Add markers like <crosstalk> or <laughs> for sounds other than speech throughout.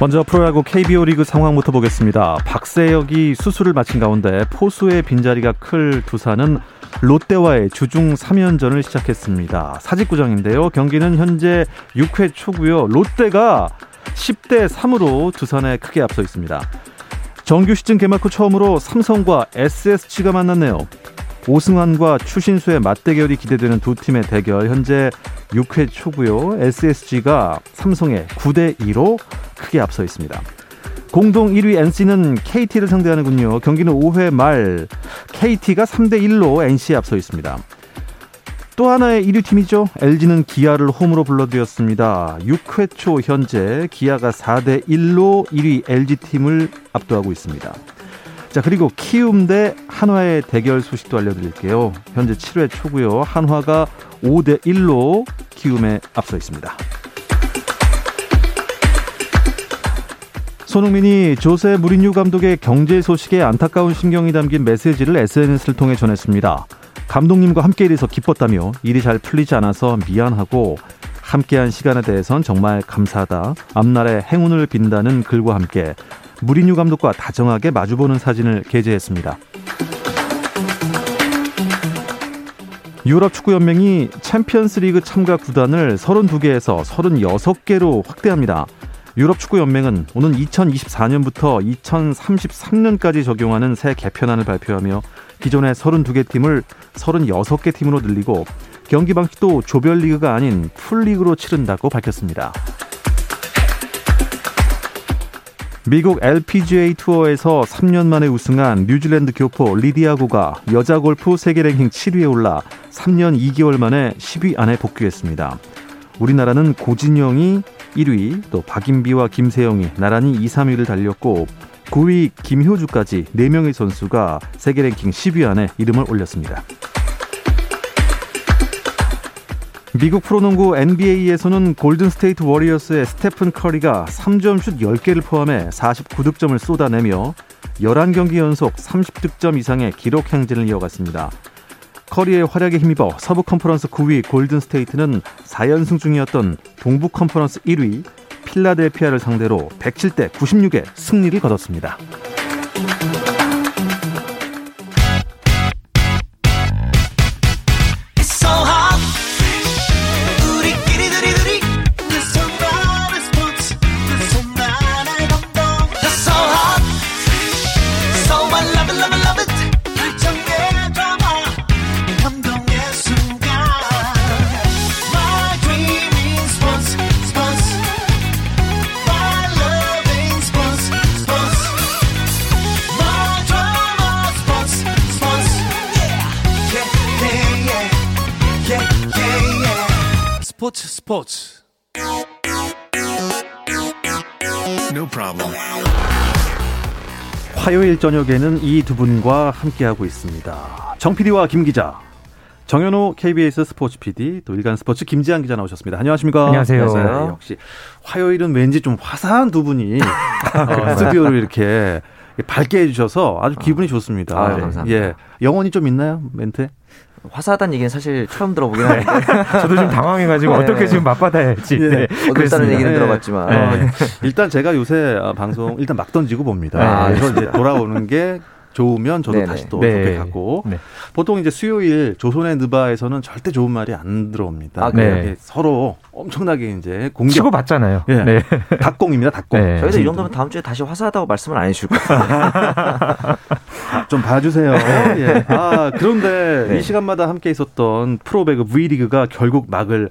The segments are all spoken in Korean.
먼저 프로야구 KBO 리그 상황부터 보겠습니다. 박세혁이 수술을 마친 가운데 포수의 빈자리가 클 두산은 롯데와의 주중 3연전을 시작했습니다. 사직구장인데요. 경기는 현재 6회 초고요. 롯데가 10대 3으로 두산에 크게 앞서 있습니다. 정규 시즌 개막 후 처음으로 삼성과 SSG가 만났네요. 오승환과 추신수의 맞대결이 기대되는 두 팀의 대결 현재 6회 초고요. SSG가 삼성에 9대 2로 크게 앞서 있습니다. 공동 1위 NC는 KT를 상대하는군요. 경기는 5회 말 KT가 3대 1로 NC에 앞서 있습니다. 또 하나의 1위 팀이죠. LG는 기아를 홈으로 불러들였습니다. 6회 초 현재 기아가 4대 1로 1위 LG 팀을 압도하고 있습니다. 자, 그리고 키움 대 한화의 대결 소식도 알려드릴게요. 현재 7회 초고요. 한화가 5대 1로 키움에 앞서 있습니다. 손흥민이 조세 무리뉴 감독의 경제 소식에 안타까운 심경이 담긴 메시지를 SNS를 통해 전했습니다. 감독님과 함께 일해서 기뻤다며 일이 잘 풀리지 않아서 미안하고 함께한 시간에 대해선 정말 감사하다. 앞날에 행운을 빈다는 글과 함께 무리뉴 감독과 다정하게 마주보는 사진을 게재했습니다. 유럽 축구 연맹이 챔피언스 리그 참가 구단을 32개에서 36개로 확대합니다. 유럽 축구 연맹은 오는 2024년부터 2033년까지 적용하는 새 개편안을 발표하며 기존의 32개 팀을 36개 팀으로 늘리고 경기 방식도 조별 리그가 아닌 풀리그로 치른다고 밝혔습니다. 미국 LPGA 투어에서 3년 만에 우승한 뉴질랜드 교포 리디아 고가 여자 골프 세계 랭킹 7위에 올라 3년 2개월 만에 10위 안에 복귀했습니다. 우리나라는 고진영이 1위, 또 박인비와 김세영이 나란히 2, 3위를 달렸고 9위 김효주까지 4명의 선수가 세계 랭킹 10위 안에 이름을 올렸습니다. 미국 프로농구 NBA에서는 골든스테이트 워리어스의 스테픈 커리가 3점슛 10개를 포함해 49득점을 쏟아내며 11경기 연속 30득점 이상의 기록 행진을 이어갔습니다. 커리의 활약에 힘입어 서부 컨퍼런스 9위 골든스테이트는 4연승 중이었던 동부 컨퍼런스 1위 필라델피아를 상대로 107대 96의 승리를 거뒀습니다. 스포츠 No problem. 화요일 저녁에는 이 두 분과 함께하고 있습니다. 정 PD와 김 기자. 정현호 KBS 스포츠 PD 또 일간 스포츠 김지한 기자 나오셨습니다. 안녕하십니까? 안녕하세요. 네, 역시 화요일은 왠지 좀 화사한 두 분이 <laughs> 어, 스튜디오를 이렇게 밝게 해주셔서 아주 기분이 좋습니다. 아, 감사합니다. 예, 영혼이 좀 있나요 멘트에? 화사하다는 얘기는 사실 처음 들어보긴 하는데 <laughs> 저도 좀 당황해가지고 네. 어떻게 지금 맞받아야 할지 네. 네. 어둡다는 얘기는 네. 들어봤지만 어, 일단 제가 요새 어, 방송 일단 막 던지고 봅니다. 아, 그래서 이제 돌아오는 게 좋으면 저도 네네. 다시 또 네. 좋게 가고 네. 보통 이제 수요일 조선의 느바에서는 절대 좋은 말이 안 들어옵니다. 아? 이게 서로 엄청나게 이제 공격 치고 받잖아요. 예. 네. 닭공입니다. 닭공. 네. 저희도 이 정도면 다음 주에 다시 화사하다고 말씀을 안 해주실 거예요. <laughs> 좀 봐주세요. 예. 아 그런데 네. 이 시간마다 함께 있었던 프로배구 V리그가 결국 막을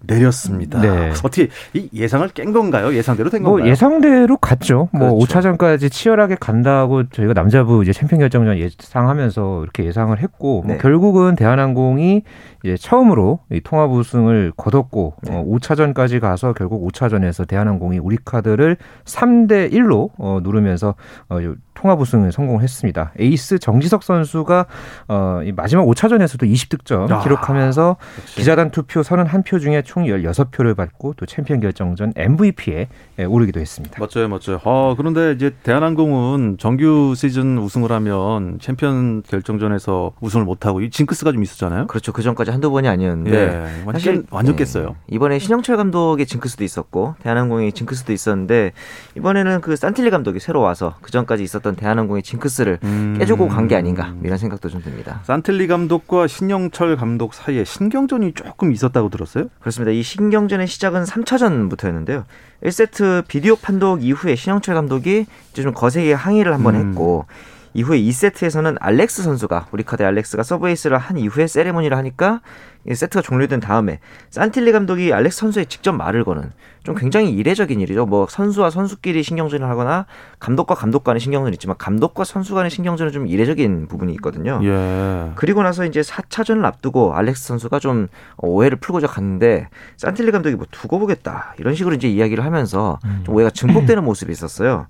내렸습니다. 네. 어떻게 이 예상을 깬 건가요? 예상대로 된뭐 건가요? 예상대로 갔죠. 뭐 그렇죠. 5차전까지 치열하게 간다고 저희가 남자부 이제 챔피언 결정전 예상하면서 이렇게 예상을 했고 뭐 네. 결국은 대한항공이 이제 처음으로 이 통합 우승을 거뒀고 네. 어, 5차전까지 가서 결국 5차전에서 대한항공이 우리 카드를 3대 1로 어, 누르면서 어, 요 통합 우승을 성공했습니다. 에이스 정지석 선수가 어, 이 마지막 5차전에서도 20득점 아, 기록하면서 역시. 기자단 투표 31표 중에 총 16표를 받고 또 챔피언 결정전 MVP에 오르기도 했습니다. 멋져요, 멋져요. 어, 그런데 이제 대한항공은 정규 시즌 우승을 하면 챔피언 결정전에서 우승을 못하고 이 징크스가 좀 있었잖아요. 그렇죠. 그 전까지 한두 번이 아니었는데 예, 완전, 완전 예, 깼어요. 이번에 신영철 감독의 징크스도 있었고 대한항공의 징크스도 있었는데 이번에는 그 산틸리 감독이 새로 와서 그 전까지 있었던 대한항공의 징크스를 음. 깨주고 간 게 아닌가 이런 생각도 좀 듭니다. 산틀리 감독과 신영철 감독 사이에 신경전이 조금 있었다고 들었어요? 그 렇습니다. 이 신경전의 시작은 3차전부터였는데요. 1세트 비디오 판독 이후에 신영철 감독이 이제 좀 거세게 항의를 한번 음. 했고 이후에 2세트에서는 알렉스 선수가 우리 카드 알렉스가 서브에이스를 한 이후에 세레모니를 하니까 이 세트가 종료된 다음에 산틸리 감독이 알렉스 선수에 직접 말을 거는 좀 굉장히 이례적인 일이죠. 뭐 선수와 선수끼리 신경전을 하거나 감독과 감독 간의 신경전이 있지만 감독과 선수 간의 신경전은 좀 이례적인 부분이 있거든요. 예. 그리고 나서 이제 4차전을 앞두고 알렉스 선수가 좀 오해를 풀고자 갔는데 산틸리 감독이 뭐 두고 보겠다 이런 식으로 이제 이야기를 하면서 좀 오해가 증폭되는 <clears throat> 모습이 있었어요.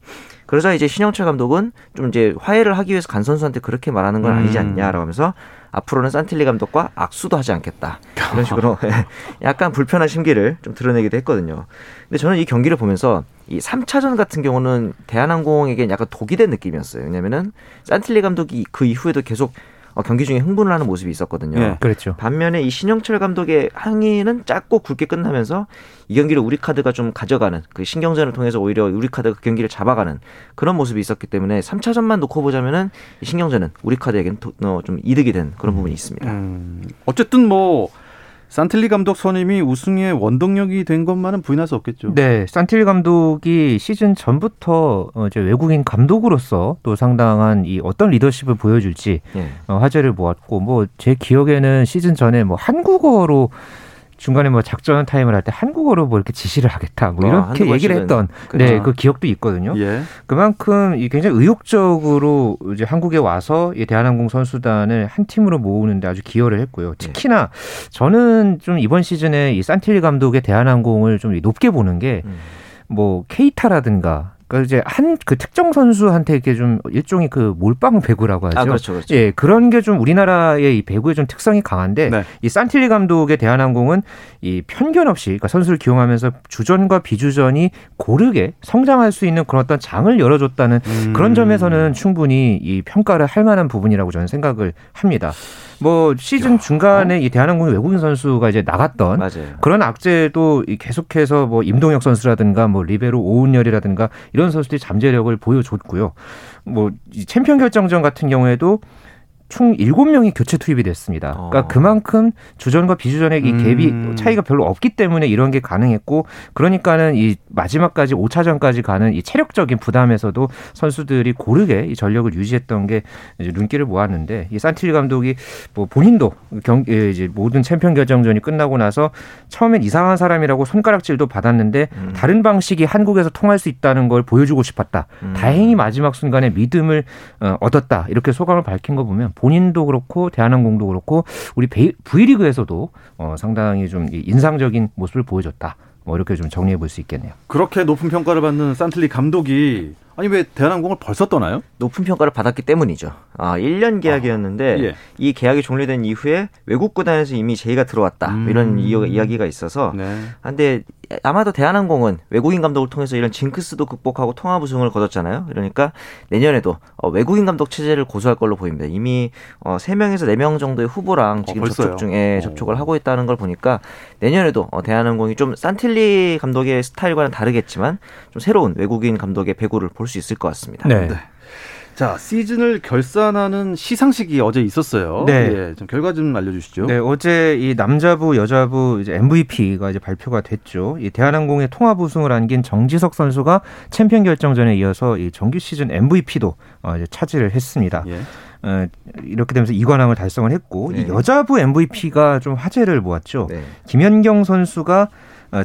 그러자 이제 신영철 감독은 좀 이제 화해를 하기 위해서 간 선수한테 그렇게 말하는 건 아니지 음. 않냐라고 하면서 앞으로는 산틸리 감독과 악수도 하지 않겠다 이런 식으로 <laughs> <laughs> 약간 불편한 심기를 좀 드러내기도 했거든요. 근데 저는 이 경기를 보면서 이 3차전 같은 경우는 대한항공에게 약간 독이 된 느낌이었어요. 왜냐면은 산틸리 감독이 그 이후에도 계속 어, 경기 중에 흥분을 하는 모습이 있었거든요. 예. 그렇죠. 반면에 이 신영철 감독의 항의는 짧고 굵게 끝나면서 이 경기를 우리 카드가 좀 가져가는 그 신경전을 통해서 오히려 우리 카드가 그 경기를 잡아가는 그런 모습이 있었기 때문에 3차전만 놓고 보자면은 이 신경전은 우리 카드에게는 도- 어, 좀 이득이 된 그런 부분이 있습니다. 음, 어쨌든 뭐 산틸리 감독 선임이 우승의 원동력이 된 것만은 부인할 수 없겠죠. 네, 산틸리 감독이 시즌 전부터 어, 이제 외국인 감독으로서 또 상당한 이 어떤 리더십을 보여줄지 예. 어, 화제를 모았고 뭐 제 기억에는 시즌 전에 뭐 한국어로 중간에 뭐 작전 타임을 할 때 한국어로 뭐 이렇게 지시를 하겠다 뭐 어, 이렇게 한두 얘기를 했던 그렇죠. 네 그 기억도 있거든요. 예. 그만큼 이 굉장히 의욕적으로 이제 한국에 와서 이 대한항공 선수단을 한 팀으로 모으는데 아주 기여를 했고요. 특히나 저는 좀 이번 시즌에 이 산틸리 감독의 대한항공을 좀 높게 보는 게 음. 뭐 케이타라든가 그러니까 이제 한 그 특정 선수한테 이렇게 좀 일종의 그 몰빵 배구라고 하죠. 아 그렇죠, 그렇죠. 예, 그런 게 좀 우리나라의 이 배구의 좀 특성이 강한데 네. 이 산틸리 감독의 대한항공은 이 편견 없이 그러니까 선수를 기용하면서 주전과 비주전이 고르게 성장할 수 있는 그런 어떤 장을 열어줬다는 음. 그런 점에서는 충분히 이 평가를 할 만한 부분이라고 저는 생각을 합니다. 뭐 시즌 중간에 이 대한항공의 외국인 선수가 이제 나갔던 맞아요. 그런 악재도 이 계속해서 뭐 임동혁 선수라든가 뭐 리베로 오은렬이라든가 이런 선수들이 잠재력을 보여줬고요. 뭐 이 챔피언 결정전 같은 경우에도 총 7명이 교체 투입이 됐습니다. 그러니까 어. 그만큼 주전과 비주전의 이 음. 갭이 차이가 별로 없기 때문에 이런 게 가능했고 그러니까는 이 마지막까지 5차전까지 가는 이 체력적인 부담에서도 선수들이 고르게 이 전력을 유지했던 게 눈길을 모았는데 이 산틸리 감독이 뭐 본인도 경 예, 이제 모든 챔피언 결정전이 끝나고 나서 처음엔 이상한 사람이라고 손가락질도 받았는데 음. 다른 방식이 한국에서 통할 수 있다는 걸 보여주고 싶었다. 음. 다행히 마지막 순간에 믿음을 어, 얻었다. 이렇게 소감을 밝힌 거 보면 본인도 그렇고 대한항공도 그렇고 우리 V리그에서도 어, 상당히 좀이 인상적인 모습을 보여줬다. 뭐 이렇게 좀 정리해 볼 수 있겠네요. 그렇게 높은 평가를 받는 산틀리 감독이 아니 왜 대한항공을 벌써 떠나요? 높은 평가를 받았기 때문이죠. 아, 1년 계약이었는데 예. 이 계약이 종료된 이후에 외국 구단에서 이미 제의가 들어왔다. 음. 이런 이- 이야기가 있어서 네. 아, 근데 아마도 대한항공은 외국인 감독을 통해서 이런 징크스도 극복하고 통합 우승을 거뒀잖아요. 그러니까 내년에도 어, 외국인 감독 체제를 고수할 걸로 보입니다. 이미 어, 3명에서 4명 정도의 후보랑 지금 벌써요? 접촉 중에 오. 접촉을 하고 있다는 걸 보니까 내년에도 어, 대한항공이 좀 산틸리 감독의 스타일과는 다르겠지만 좀 새로운 외국인 감독의 배구를 볼 수 있을 것 같습니다. 네. 자 시즌을 결산하는 시상식이 어제 있었어요. 네. 예, 좀 결과 좀 알려주시죠. 네, 어제 이 남자부, 여자부 이제 MVP가 이제 발표가 됐죠. 이 대한항공의 통합 우승을 안긴 정지석 선수가 챔피언 결정전에 이어서 이 정규 시즌 MVP도 어, 이제 차지를 했습니다. 예. 어, 이렇게 되면서 이관왕을 달성을 했고 네. 이 여자부 MVP가 좀 화제를 모았죠. 네. 김연경 선수가 어,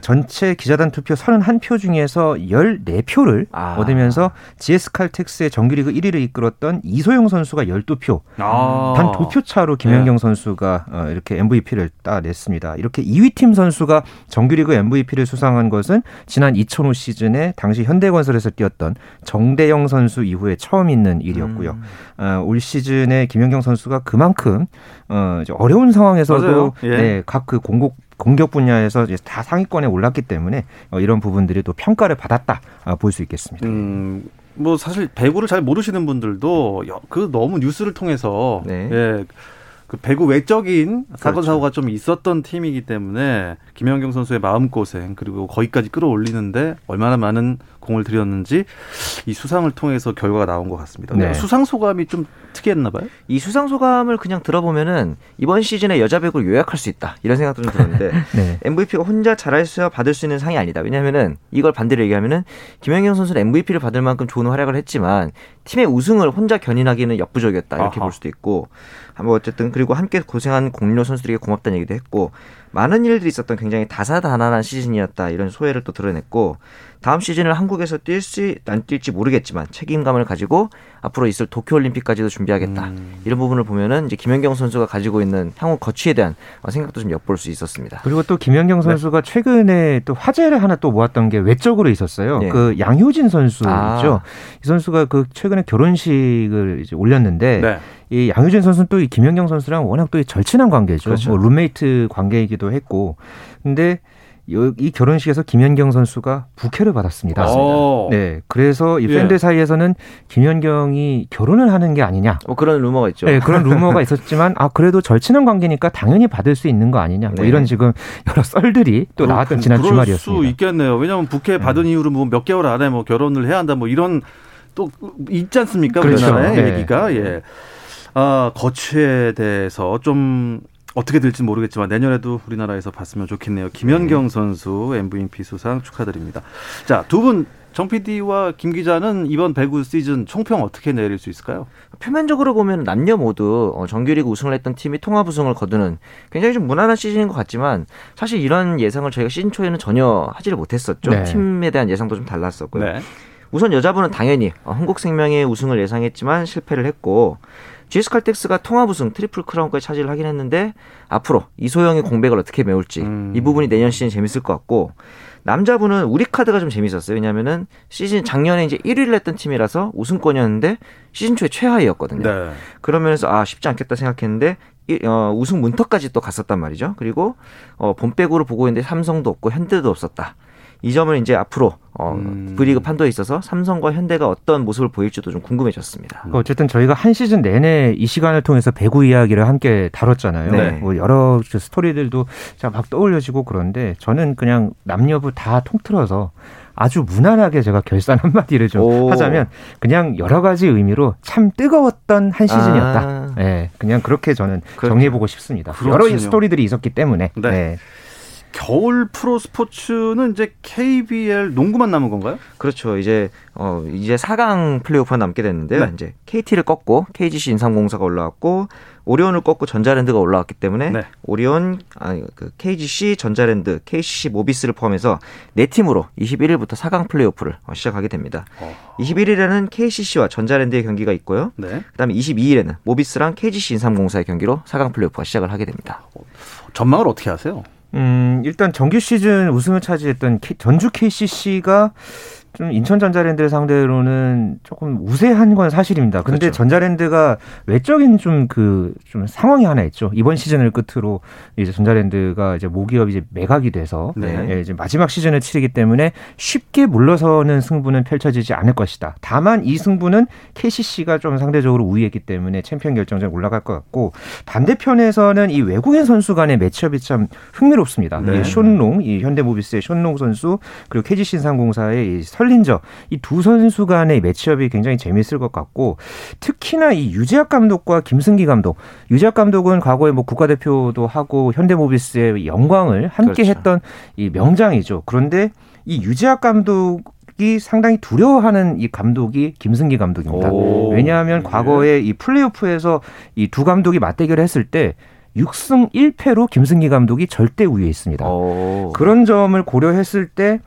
전체 기자단 투표 31표 중에서 14표를 아. 얻으면서 GS 칼텍스의 정규리그 1위를 이끌었던 이소영 선수가 12표, 아. 단두 표 차로 김연경 선수가 어, 이렇게 MVP를 따냈습니다. 이렇게 2위 팀 선수가 정규리그 MVP를 수상한 것은 지난 2005 시즌에 당시 현대건설에서 뛰었던 정대영 선수 이후에 처음 있는 일이었고요. 음. 어, 올 시즌에 김연경 선수가 그만큼 어, 어려운 상황에서도. 예. 네, 각그 공격 공격 분야에서 이제 다 상위권에 올랐기 때문에 어, 이런 부분들이 또 평가를 받았다 어, 볼수 있겠습니다. 음, 뭐 사실 배구를 잘 모르시는 분들도 여- 그 너무 뉴스를 통해서 네. 예. 그 배구 외적인 사건 그렇죠. 사고가 좀 있었던 팀이기 때문에 김연경 선수의 마음 고생 그리고 거기까지 끌어올리는데 얼마나 많은 공을 들였는지 이 수상을 통해서 결과가 나온 것 같습니다. 네. 수상 소감이 좀 특이했나 봐요. 이 수상 소감을 그냥 들어보면은 이번 시즌에 여자 배구를 요약할 수 있다 이런 생각도 좀 들었는데 <laughs> 네. MVP가 혼자 잘했어야 받을 수 있는 상이 아니다. 왜냐하면은 이걸 반대로 얘기하면은 김연경 선수는 MVP를 받을 만큼 좋은 활약을 했지만 팀의 우승을 혼자 견인하기는 역부족이었다 이렇게 아하. 볼 수도 있고 뭐 어쨌든 그리고 함께 고생한 공료 선수들에게 고맙다는 얘기도 했고 많은 일들이 있었던 굉장히 다사다난한 시즌이었다 이런 소회를 또 드러냈고 다음 시즌을 한국에서 뛸지 안 뛸지 모르겠지만 책임감을 가지고 앞으로 있을 도쿄올림픽까지도 준비하겠다 음. 이런 부분을 보면은 이제 김연경 선수가 가지고 있는 향후 거취에 대한 생각도 좀 엿볼 수 있었습니다. 그리고 또 김연경 선수가 최근에 또 화제를 하나 또 모았던 게 외적으로 있었어요. 네. 그 양효진 선수 아. 있죠. 이 선수가 그 최근에 결혼식을 이제 올렸는데 네. 이 양효진 선수는 또 이 김연경 선수랑 워낙 또이 절친한 관계죠. 그렇죠. 뭐 룸메이트 관계이기도 했고. 근데 요- 이 결혼식에서 김연경 선수가 부케를 받았습니다. 어. 네. 그래서 이 예. 팬들 사이에서는 김연경이 결혼을 하는 게 아니냐. 뭐 그런 루머가 있죠. 네, 그런 루머가 있었지만 아 그래도 절친한 관계니까 당연히 받을 수 있는 거 아니냐. 뭐 네. 이런 지금 여러 썰들이 또 나왔던 지난 그럴 주말이었습니다. 수 있겠네요. 왜냐하면 부캐 받은 이후로 뭐 몇 개월 안에 뭐 결혼을 해야 한다 뭐 이런 또 있지 않습니까? 그렇죠. 네. 얘기가 예. 아 거취에 대해서 좀 어떻게 될지 모르겠지만 내년에도 우리나라에서 봤으면 좋겠네요. 김연경 선수 MVP 수상 축하드립니다. 자, 두 분 정 PD와 김 기자는 이번 배구 시즌 총평 어떻게 내릴 수 있을까요? 표면적으로 보면 남녀 모두 어, 정규리그 우승을 했던 팀이 통합 우승을 거두는 굉장히 좀 무난한 시즌인 것 같지만 사실 이런 예상을 저희가 시즌 초에는 전혀 하지를 못했었죠. 네. 팀에 대한 예상도 좀 달랐었고요. 네. 우선 여자분은 당연히 어, 한국생명의 우승을 예상했지만 실패를 했고 GS칼텍스가 통합 우승 트리플 크라운까지 차지를 하긴 했는데 앞으로 이소영의 공백을 어떻게 메울지 음. 이 부분이 내년 시즌 재밌을 것 같고 남자부는 우리 카드가 좀 재밌었어요. 왜냐면은 시즌 작년에 이제 1위를 했던 팀이라서 우승권이었는데 시즌 초에 최하위였거든요. 네. 그런 면에서 아 쉽지 않겠다 생각했는데 이- 어, 우승 문턱까지 또 갔었단 말이죠. 그리고 어, 봄배구를 보고 있는데 삼성도 없고 현대도 없었다. 이 점을 이제 앞으로 어, 음. V리그 판도에 있어서 삼성과 현대가 어떤 모습을 보일지도 좀 궁금해졌습니다. 그러니까 어쨌든 저희가 한 시즌 내내 이 시간을 통해서 배구 이야기를 함께 다뤘잖아요. 네. 뭐 여러 그 스토리들도 자막 떠올려지고 그런데 저는 그냥 남녀부 다 통틀어서 아주 무난하게 제가 결산 한마디를 좀 오. 하자면 그냥 여러 가지 의미로 참 뜨거웠던 한 시즌이었다. 아. 네, 그냥 그렇게 저는 그렇죠. 정리해보고 싶습니다. 그렇군요. 여러 스토리들이 있었기 때문에. 네. 네. 겨울 프로 스포츠는 이제 KBL 농구만 남은 건가요? 그렇죠. 이제 어 이제 4강 플레이오프가 남게 됐는데요. 네. 이제 KT를 꺾고 KGC 인삼공사가 올라왔고 오리온을 꺾고 전자랜드가 올라왔기 때문에 네. 오리온 아니 그 KGC 전자랜드 KCC 모비스를 포함해서 네 팀으로 21일부터 4강 플레이오프를 어, 시작하게 됩니다. 어. 21일에는 KCC와 전자랜드의 경기가 있고요. 네. 그다음에 22일에는 모비스랑 KGC 인삼공사의 경기로 4강 플레이오프가 시작을 하게 됩니다. 전망을 어떻게 하세요? 음, 일단 정규 시즌 우승을 차지했던 전주 KCC가 좀 인천 전자랜드를 상대로는 조금 우세한 건 사실입니다. 근데 그렇죠. 전자랜드가 외적인 좀그좀 상황이 하나 있죠. 이번 시즌을 끝으로 이제 전자랜드가 이제 모기업이 이제 매각이 돼서 네. 예, 이제 마지막 시즌을 치르기 때문에 쉽게 물러서는 승부는 펼쳐지지 않을 것이다. 다만 이 승부는 KCC가 좀 상대적으로 우위했기 때문에 챔피언 결정전 올라갈 것 같고 반대편에서는 이 외국인 선수 간의 매치업이 참 흥미롭습니다. 네. 이 숀롱, 이 현대모비스의 숀롱 선수 그리고 KGC 인삼공사의 이 설린저 이 두 선수 간의 매치업이 굉장히 재미있을 것 같고 특히나 이 유재학 감독과 김승기 감독 유재학 감독은 과거에 뭐 국가대표도 하고 현대모비스의 영광을 함께 그렇죠. 했던 이 명장이죠. 그런데 이 유재학 감독 이 상당히 두려워하는 이 감독이 김승기 감독입니다. 오. 왜냐하면 예. 과거에 이 플레이오프에서 이 두 감독이 맞대결을 했을 때 6승 1패로 김승기 감독이 절대 우위에 있습니다. 오. 그런 점을 고려했을 때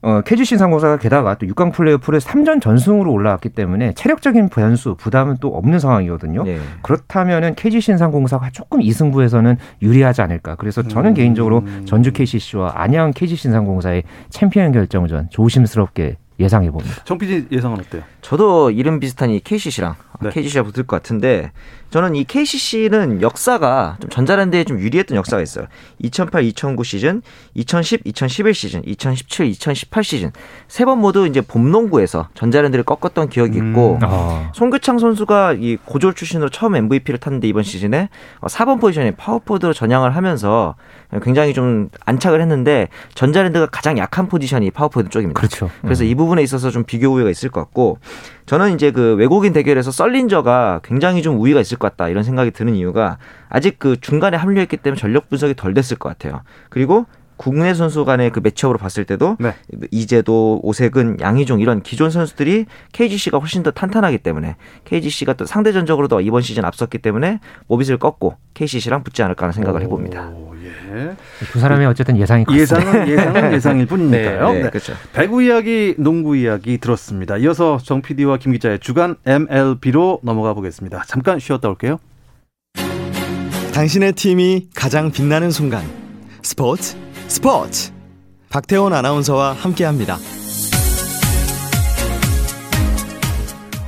어, KGC 상공사가 게다가 또 6강 플레이오프를 3전 전승으로 올라왔기 때문에 체력적인 변수, 부담은 또 없는 상황이거든요. 네. 그렇다면은 KG 신상공사가 조금 이승부에서는 유리하지 않을까. 그래서 저는 음. 개인적으로 전주 KCC와 안양 KG 신상공사의 챔피언 결정전 조심스럽게 예상해 봅니다. 정 PD 예상은 어때요? 저도 이름 비슷한 이 KCC랑 네. KCC가 붙을 것 같은데 저는 이 KCC는 역사가 좀 전자랜드에 좀 유리했던 역사가 있어요. 2008, 2009 시즌, 2010, 2011 시즌, 2017, 2018 시즌 세 번 모두 이제 봄농구에서 전자랜드를 꺾었던 기억이 있고 음. 아, 송교창 선수가 이 고졸 출신으로 처음 MVP를 탔는데 이번 시즌에 4번 포지션에 파워포워드로 전향을 하면서 굉장히 좀 안착을 했는데 전자랜드가 가장 약한 포지션이 파워포워드 쪽입니다. 그렇죠. 그래서 이 부분에 있어서 좀 비교 우위가 있을 것 같고 저는 이제 그 외국인 대결에서 설린저가 굉장히 좀 우위가 있을 것 같다 이런 생각이 드는 이유가 아직 그 중간에 합류했기 때문에 전력 분석이 덜 됐을 것 같아요. 그리고 국내 선수 간의 그 매치업으로 봤을 때도 네. 이재도, 오세근, 양희종 이런 기존 선수들이 KGC가 훨씬 더 탄탄하기 때문에 KGC가 또 상대전적으로도 이번 시즌 앞섰기 때문에 모빗을 꺾고 KCC랑 붙지 않을까 하는 생각을 해봅니다. 오, 예. 두 사람의 어쨌든 예상이. 예상은 <laughs> 예상은 예상일 뿐이니까요. 네, 네. 그렇죠. 배구 이야기, 농구 이야기 들었습니다. 이어서 정 PD와 김 기자의 주간 MLB로 넘어가 보겠습니다. 잠깐 쉬었다 올게요. 당신의 팀이 가장 빛나는 순간 스포츠 스포츠 박태원 아나운서와 함께합니다.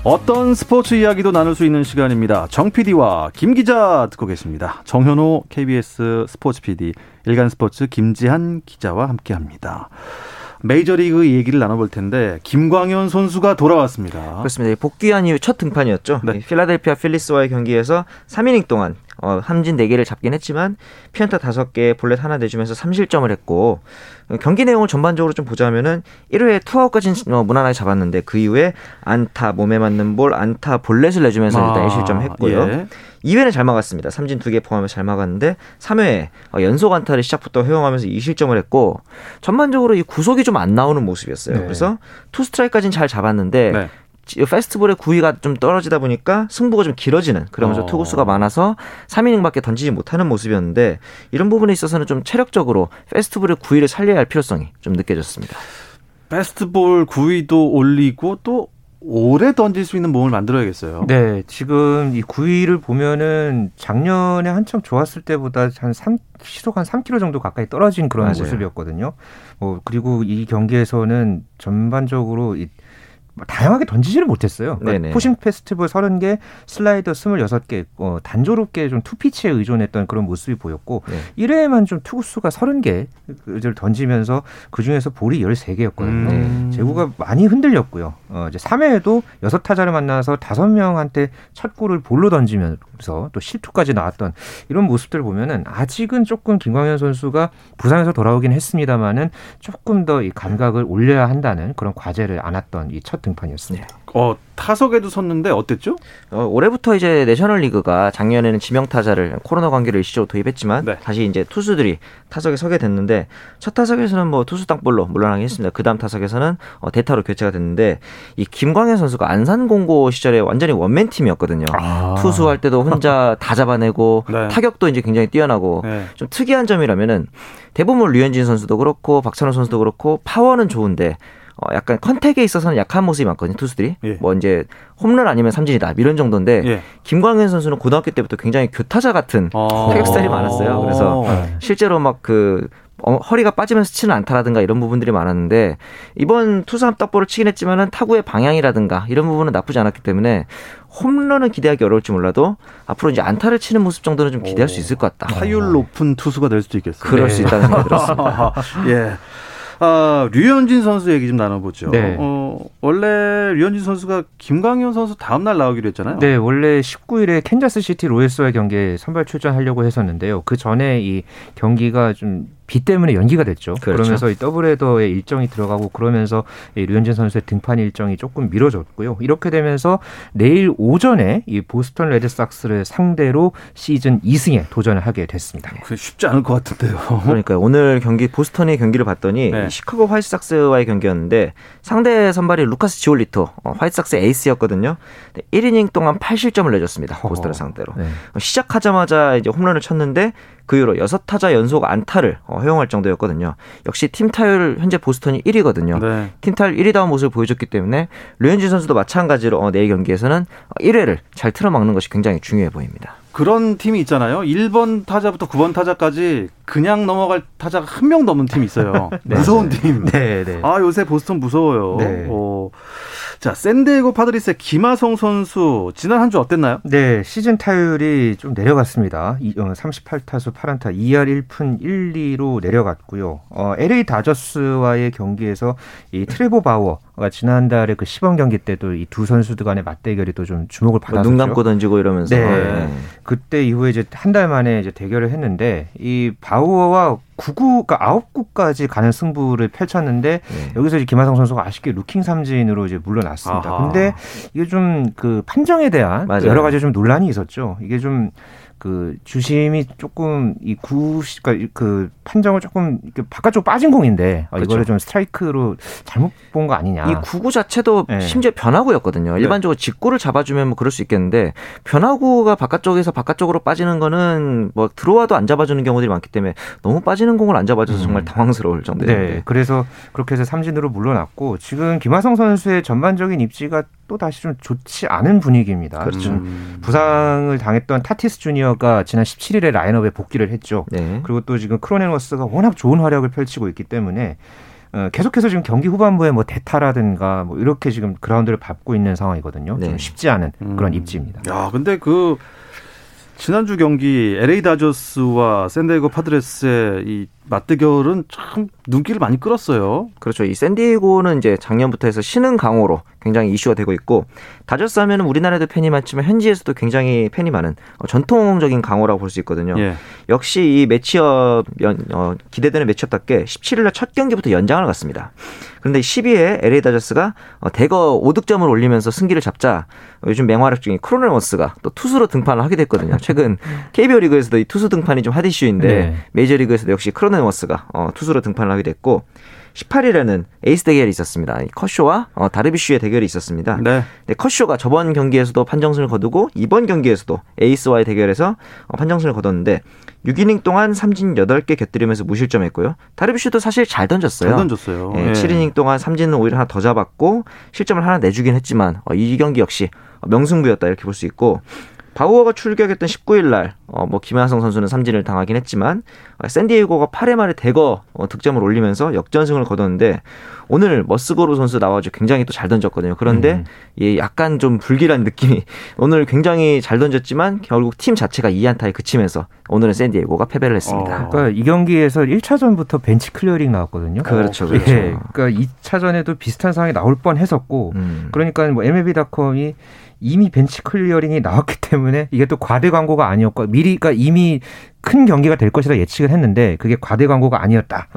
어떤 스포츠 이야기도 나눌 수 있는 시간입니다. 정 PD와 김 기자 듣고 계십니다. 정현호 KBS 스포츠 PD, 일간 스포츠 김지한 기자와 함께합니다. 메이저리그 얘기를 나눠볼 텐데 김광현 선수가 돌아왔습니다. 그렇습니다. 복귀한 이후 첫 등판이었죠. 네. 이 필라델피아 필리스와의 경기에서 3이닝 동안 어, 삼진 4개를 잡긴 했지만 피안타 5개, 볼넷 하나 내주면서 3실점을 했고 어, 경기 내용을 전반적으로 좀 보자면은 1회에 투아웃까지는 어, 무난하게 잡았는데 그 이후에 안타, 몸에 맞는 볼, 안타, 볼넷을 내주면서 일단 아, 1실점 했고요. 예. 2회는 잘 막았습니다. 삼진 2개 포함해서 잘 막았는데 3회에 어, 연속 안타를 시작부터 허용하면서 2실점을 했고 전반적으로 이 구속이 좀 안 나오는 모습이었어요. 네. 그래서 투 스트라이크까지는 잘 잡았는데 네. 지- 페스티벌의 구위가 좀 떨어지다 보니까 승부가 좀 길어지는 그러면서 어. 투구수가 많아서 3이닝밖에 던지지 못하는 모습이었는데 이런 부분에 있어서는 좀 체력적으로 페스티벌의 구위를 살려야 할 필요성이 좀 느껴졌습니다. 베스트볼 9위도 올리고 또 오래 던질 수 있는 몸을 만들어야겠어요. 네, 지금 이 9위를 보면은 작년에 한참 좋았을 때보다 한 3, 시속 한 3km 정도 가까이 떨어진 그런 맞아요. 모습이었거든요. 뭐 그리고 이 경기에서는 전반적으로 이 다양하게 던지지를 못했어요. 그러니까. 포싱 페스티벌 30개, 슬라이더 26개, 어, 단조롭게 좀 투피치에 의존했던 그런 모습이 보였고 네. 1회에만 좀 투구수가 30개를 던지면서 그중에서 볼이 13개였거든요. 음. 제구가 많이 흔들렸고요. 어, 이제 3회에도 여섯 타자를 만나서 다섯 명한테 첫 골을 볼로 던지면 서 또 실투까지 나왔던 이런 모습들을 보면은 아직은 조금 김광현 선수가 부상에서 돌아오긴 했습니다만은 조금 더 이 감각을 올려야 한다는 그런 과제를 안았던 이 첫 등판이었습니다. 어, 타석에도 섰는데 어땠죠? 어, 올해부터 이제 내셔널리그가 작년에는 지명 타자를 코로나 관계로 일시적으로 도입했지만 네. 다시 이제 투수들이 타석에 서게 됐는데 첫 타석에서는 뭐 투수 땅볼로 물러나긴 했습니다. 그 다음 타석에서는 어, 대타로 교체가 됐는데 이 김광현 선수가 안산 공고 시절에 완전히 원맨 팀이었거든요. 아. 투수할 때도 혼자 <laughs> 다 잡아내고 네. 타격도 이제 굉장히 뛰어나고 네. 좀 특이한 점이라면은 대부분 류현진 선수도 그렇고 박찬호 선수도 그렇고 파워는 좋은데 어 약간 컨택에 있어서는 약한 모습이 많거든요 투수들이 예. 뭐 이제 홈런 아니면 삼진이다 이런 정도인데 예. 김광현 선수는 고등학교 때부터 굉장히 교타자 같은 어. 타격 스타일이 많았어요. 그래서 네. 실제로 막그 허리가 빠지면서 치는 안타라든가 이런 부분들이 많았는데 이번 투수 함딱볼을 치긴 했지만은 타구의 방향이라든가 이런 부분은 나쁘지 않았기 때문에 홈런은 기대하기 어려울지 몰라도 앞으로 이제 안타를 치는 모습 정도는 좀 기대할 수 있을 것 같다. 타율 높은 투수가 될 수도 있겠어요. 그럴 네. 수 있다는 생각이 들었습니다. <laughs> 예. 아, 류현진 선수 얘기 좀 나눠보죠. 네. 어, 원래 류현진 선수가 김광현 선수 다음 날 나오기로 했잖아요. 네, 원래 19일에 캔자스 시티 로얄스와의 경기에 선발 출전하려고 했었는데요. 그 전에 이 경기가 좀 비 때문에 연기가 됐죠. 그렇죠. 그러면서 이 더블헤더의 일정이 들어가고 그러면서 이 류현진 선수의 등판 일정이 조금 미뤄졌고요. 이렇게 되면서 내일 오전에 이 보스턴 레드삭스를 상대로 시즌 2승에 도전을 하게 됐습니다. 그게 쉽지 않을 것 같은데요. 그러니까 오늘 경기 보스턴의 경기를 봤더니 네. 시카고 화이트삭스와의 경기였는데 상대 선발이 루카스 지올리토 어, 화이트삭스 에이스였거든요. 1이닝 동안 8실점을 내줬습니다. 보스턴을 상대로. 네. 어, 시작하자마자 이제 홈런을 쳤는데 그 이후로 여섯 타자 연속 안타를 어, 허용할 정도였거든요. 역시 팀 타율 현재 보스턴이 1위거든요. 네. 팀 타율 1위다운 모습을 보여줬기 때문에 류현진 선수도 마찬가지로 어, 내일 경기에서는 1회를 잘 틀어막는 것이 굉장히 중요해 보입니다. 그런 팀이 있잖아요. 1번 타자부터 9번 타자까지 그냥 넘어갈 타자가 한 명도 없는 팀이 있어요. <laughs> 네. 무서운 팀. 네, 네. 아 요새 보스턴 무서워요. 네. 어, 자 샌디에고 파드리스의 김하성 선수 지난 한 주 어땠나요? 네, 시즌 타율이 좀 내려갔습니다. 이- 어, 38타수 8안타 2할 1푼 1, 2로 내려갔고요. 어, LA 다저스와의 경기에서 이 트레보 바워가 지난달에 그 시범 경기 때도 이 두 선수들 간의 맞대결이 또 좀 주목을 뭐 받았었죠. 눈 감고 던지고 이러면서 네. 네. 그때 이후에 이제 한 달 만에 이제 대결을 했는데 이 바우어와 9구, 그러니까 9구까지 가는 승부를 펼쳤는데 네. 여기서 이제 김하성 선수가 아쉽게 루킹 삼진으로 이제 물러났습니다. 아하. 근데 이게 좀 그 판정에 대한 맞아요. 여러 가지 좀 논란이 있었죠. 이게 좀 그 주심이 조금 이 구, 그러니까 그 판정을 조금 바깥쪽 빠진 공인데 어, 이거를 그렇죠. 좀 스트라이크로 잘못 본 거 아니냐. 이 투구 자체도 네. 심지어 변화구였거든요. 일반적으로 직구를 잡아주면 뭐 그럴 수 있겠는데 변화구가 바깥쪽에서 바깥쪽으로 빠지는 거는 뭐 들어와도 안 잡아주는 경우들이 많기 때문에 너무 빠지는 공을 안 잡아줘서 정말 당황스러울 정도였는데 네, 그래서 그렇게 해서 삼진으로 물러났고 지금 김하성 선수의 전반적인 입지가 또 다시 좀 좋지 않은 분위기입니다. 그렇죠. 좀 음. 부상을 당했던 타티스 주니어가 지난 17일에 라인업에 복귀를 했죠. 네. 그리고 또 지금 크로넨워스가 워낙 좋은 활약을 펼치고 있기 때문에 어, 계속해서 지금 경기 후반부에 뭐 대타라든가 뭐 이렇게 지금 그라운드를 밟고 있는 상황이거든요. 네. 좀 쉽지 않은 그런 음. 입지입니다. 야, 근데 그 지난주 경기 LA 다저스와 샌디에고 파드레스의 이 맞대결은 참 눈길을 많이 끌었어요. 그렇죠. 이 샌디에고는 이제 작년부터 해서 신흥 강호로 굉장히 이슈가 되고 있고 다저스 하면은 우리나라에도 팬이 많지만 현지에서도 굉장히 팬이 많은 어, 전통적인 강호라고 볼 수 있거든요. 예. 역시 이 매치업 연, 어, 기대되는 매치업답게 17일 날 첫 경기부터 연장을 갔습니다. 그런데 12회 LA 다저스가 어, 대거 5득점을 올리면서 승기를 잡자 어, 요즘 맹활약 중인 크로넨워스가 또 투수로 등판을 하게 됐거든요. 최근 KBO 리그에서도 이 투수 등판이 좀 핫 이슈인데 네. 메이저리그에서도 역시 크로넨워스가 어, 투수로 등판을 하게 됐고 18일에는 에이스 대결이 있었습니다. 이 커쇼와 어, 다르빗슈의 대결이 있었습니다. 네. 네, 커쇼가 저번 경기에서도 판정승을 거두고 이번 경기에서도 에이스와의 대결에서 어, 판정승을 거뒀는데 6이닝 동안 삼진 8개 곁들이면서 무실점했고요. 다르비슈도 사실 잘 던졌어요. 잘 던졌어요. 예, 예. 7이닝 동안 삼진은 오히려 하나 더 잡았고 실점을 하나 내주긴 했지만 어, 이 경기 역시 명승부였다 이렇게 볼 수 있고 바우어가 출격했던 19일 날, 어, 뭐, 김하성 선수는 삼진을 당하긴 했지만, 어, 샌디에이고가 8회 말에 대거 어, 득점을 올리면서 역전승을 거뒀는데, 오늘 머스고로 선수 나와가지고 굉장히 또 잘 던졌거든요. 그런데, 음. 예, 약간 좀 불길한 느낌이, <laughs> 오늘 굉장히 잘 던졌지만, 결국 팀 자체가 2안타에 그치면서, 오늘은 샌디에이고가 패배를 했습니다. 어. 그러니까 이 경기에서 1차전부터 벤치 클리어링 나왔거든요. 그렇죠, 예, 그렇죠. 그러니까 2차전에도 비슷한 상황이 나올 뻔 했었고 음. 그러니까 뭐 MLB.com이 이미 벤치 클리어링이 나왔기 때문에 이게 또 과대 광고가 아니었고 미리 그러니까 이미 큰 경기가 될 것이라 예측을 했는데 그게 과대 광고가 아니었다.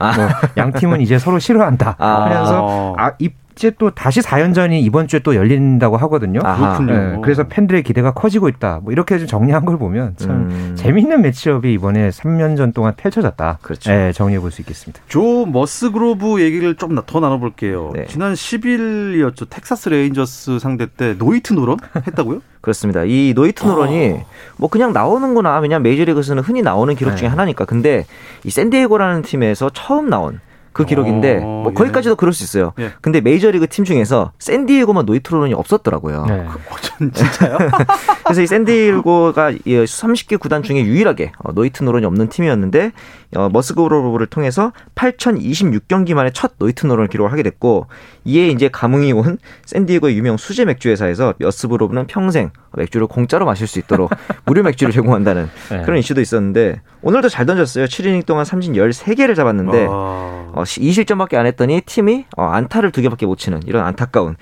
뭐 양 팀은 이제 서로 싫어한다. 아. 하면서 아 이제 또 다시 4연전이 이번 주에 또 열린다고 하거든요. 아하. 예, 그래서 팬들의 기대가 커지고 있다. 뭐 이렇게 좀 정리한 걸 보면 참 음. 재미있는 매치업이 이번에 3연전 동안 펼쳐졌다. 그렇죠. 예, 정리해 볼 수 있겠습니다. 조 머스그로브 얘기를 좀 더 나눠볼게요. 네. 지난 10일이었죠. 텍사스 레인저스 상대 때 노히트 노런 했다고요? <laughs> 그렇습니다. 이 노히트 노런이 뭐 그냥 나오는구나. 왜냐면 메이저리그에서는 흔히 나오는 기록 중에 네. 하나니까. 근데 이 샌디에고라는 팀에서 처음 나온 그 기록인데 어, 뭐 거기까지도 그럴 수 있어요. 예. 근데 메이저리그 팀 중에서 샌디에고만 노히트 노런이 없었더라고요. 네. 어, 전 진짜요? <laughs> 그래서 이 샌디에고가 이 30개 구단 중에 유일하게 어, 노히트 노런이 없는 팀이었는데 어, 머스그로브를 통해서 8,026경기 만에 첫 노히트 노런을 기록을 하게 됐고 이에 이제 감흥이 온 샌디에고의 유명 수제 맥주 회사에서 머스그로브는 평생 맥주를 공짜로 마실 수 있도록 <laughs> 무료 맥주를 제공한다는 네. 그런 이슈도 있었는데 오늘도 잘 던졌어요. 7이닝 동안 삼진 13개를 잡았는데 아, 어, 2실점밖에 안 했더니 팀이 어, 안타를 두 개밖에 못 치는 이런 안타까운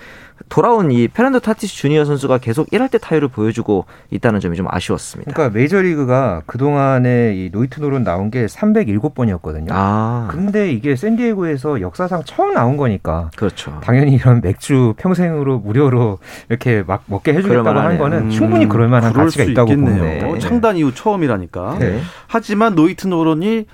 돌아온 이 페르난도 타티스 주니어 선수가 계속 1할대 타율을 보여주고 있다는 점이 좀 아쉬웠습니다. 그러니까 메이저리그가 그동안에 이 노히트 노런 나온 게 307번이었거든요. 아, 근데 이게 샌디에고에서 역사상 처음 나온 거니까 그렇죠. 당연히 이런 맥주 평생으로 무료로 이렇게 막 먹게 해주겠다고 한 그럴만하네요. 거는 음, 충분히 그럴 만한 그럴 가치가 수 있다고. 보는데 네. 창단 이후 처음이라니까. 네. 하지만 노히트 노런이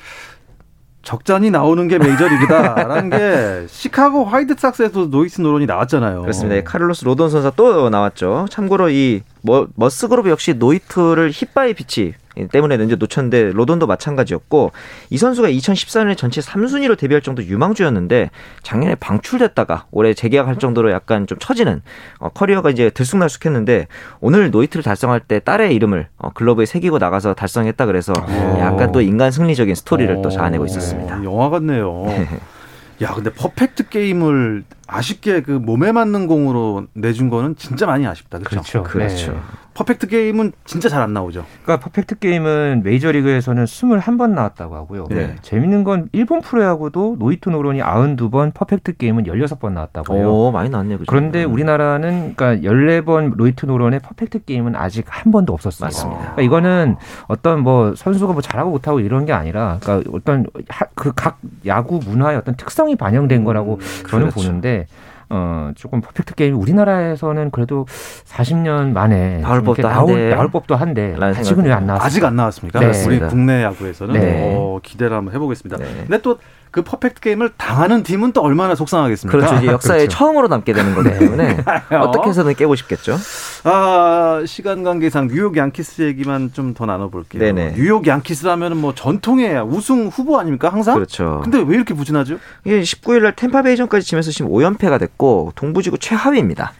적잖이 나오는 게 메이저리그다라는 게 시카고 화이트삭스에서 노히트 노런이 나왔잖아요. 그렇습니다. 카를로스 로돈 선수가 또 나왔죠. 참고로 이 머, 머스그로브 역시 노히트를 hit by pitch 때문에 이제 놓쳤는데 로돈도 마찬가지였고 이 선수가 2014년에 전체 3순위로 데뷔할 정도 유망주였는데 작년에 방출됐다가 올해 재계약할 정도로 약간 좀 처지는 어, 커리어가 이제 들쑥날쑥했는데 오늘 노히트를 달성할 때 딸의 이름을 어, 글러브에 새기고 나가서 달성했다 그래서 오. 약간 또 인간 승리적인 스토리를 또 어, 자아내고 있었습니다. 영화 같네요. <laughs> 야, 근데 퍼펙트 게임을 아쉽게 그 몸에 맞는 공으로 내준 거는 진짜 많이 아쉽다. 그렇죠? 그렇죠. 그렇죠. 네. 퍼펙트 게임은 진짜 잘 안 나오죠. 그러니까 퍼펙트 게임은 메이저 리그에서는 21번 나왔다고 하고요. 네. 재밌는 건 일본 프로야구도 노히트 노런이 92번, 퍼펙트 게임은 16번 나왔다고 해요. 오, 많이 나왔네요. 그죠? 그런데 우리나라는 그러니까 14번 노히트 노런에 퍼펙트 게임은 아직 한 번도 없었어요. 맞습니다. 그러니까 이거는 어떤 뭐 선수가 뭐 잘하고 못하고 이런 게 아니라 그러니까 어떤 그 각 야구 문화의 어떤 특성이 반영된 거라고 저는 그렇죠. 보는데 어 조금 퍼펙트 게임 우리나라에서는 그래도 40년 만에 나올 법도 한데. 나올 법도 한데 아직은 왜 안 나왔어요? 아직 안 나왔습니까? 네. 우리. 국내 야구에서는 네. 어, 기대를 한번 해보겠습니다. 네. 근데 또 그 퍼펙트 게임을 당하는 팀은 또 얼마나 속상하겠습니까? 그렇죠. 이제 역사에 그렇죠. 처음으로 남게 되는 거기 <laughs> 때문에 어떻게 해서든 깨고 싶겠죠. 아, 시간 관계상 뉴욕 양키스 얘기만 좀 더 나눠볼게요. 네네. 뉴욕 양키스라면 뭐 전통의 우승 후보 아닙니까 항상? 그렇죠. 근데 왜 이렇게 부진하죠? 이게 19일 날 템파베이전까지 치면서 지금 5연패가 됐고 동부지구 최하위입니다.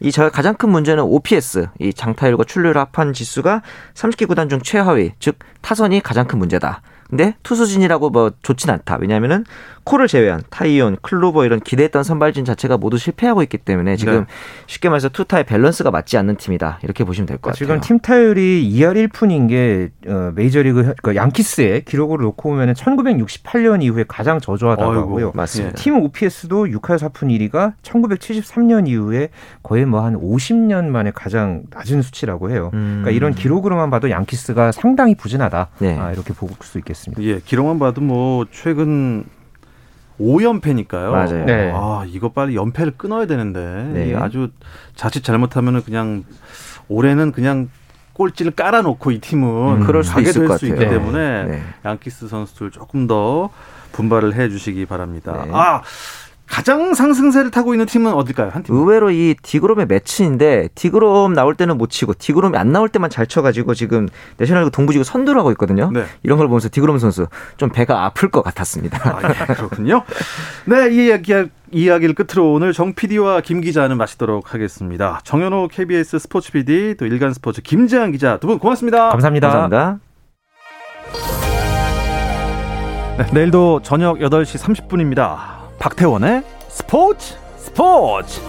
이제 가장 큰 문제는 OPS, 이 장타율과 출루율 합한 지수가 30개 구단 중 최하위, 즉 타선이 가장 큰 문제다. 근데 투수진이라고 뭐 좋진 않다. 왜냐하면은 콜을 제외한 타이온, 클루버 이런 기대했던 선발진 자체가 모두 실패하고 있기 때문에 지금 네. 쉽게 말해서 투타의 밸런스가 맞지 않는 팀이다. 이렇게 보시면 될 것 같아요. 지금 팀 타율이 2할 1푼인 게 어, 메이저리그 현- 그러니까 양키스의 기록으로 놓고 보면 1968년 이후에 가장 저조하다고 하고요. 맞습니다. 팀 OPS도 6할 4푼 1위가 1973년 이후에 거의 뭐 한 50년 만에 가장 낮은 수치라고 해요. 음. 그러니까 이런 기록으로만 봐도 양키스가 상당히 부진하다. 네. 아, 이렇게 볼수 있겠습니다. 예, 기록만 봐도 뭐 최근 5연패니까요. 맞아요. 네. 아, 이거 빨리 연패를 끊어야 되는데 네. 아주 자칫 잘못하면은 그냥 올해는 그냥 꼴찌를 깔아놓고 이 팀은 음, 그럴 수도 가게 있을 될것수 있기 같아요. 때문에 네. 양키스 선수들 조금 더 분발을 해주시기 바랍니다. 네. 아 가장 상승세를 타고 있는 팀은 어딜까요? 한 팀. 의외로 이 디그롬의 매치인데 디그롬 나올 때는 못 치고 디그롬이 안 나올 때만 잘 쳐가지고 지금 내셔널리그 동부지구 선두를 하고 있거든요. 네. 이런 걸 보면서 디그롬 선수 좀 배가 아플 것 같았습니다. 아, 예, 그렇군요. 네, 이 이야기, 이야기를 끝으로 오늘 정 PD와 김 기자는 마치도록 하겠습니다. 정현호 KBS 스포츠 PD 또 일간 스포츠 김재한 기자 두 분 고맙습니다. 감사합니다. 감사합니다. 네, 내일도 저녁 8시 30분입니다. 박태원의 스포츠 스포츠.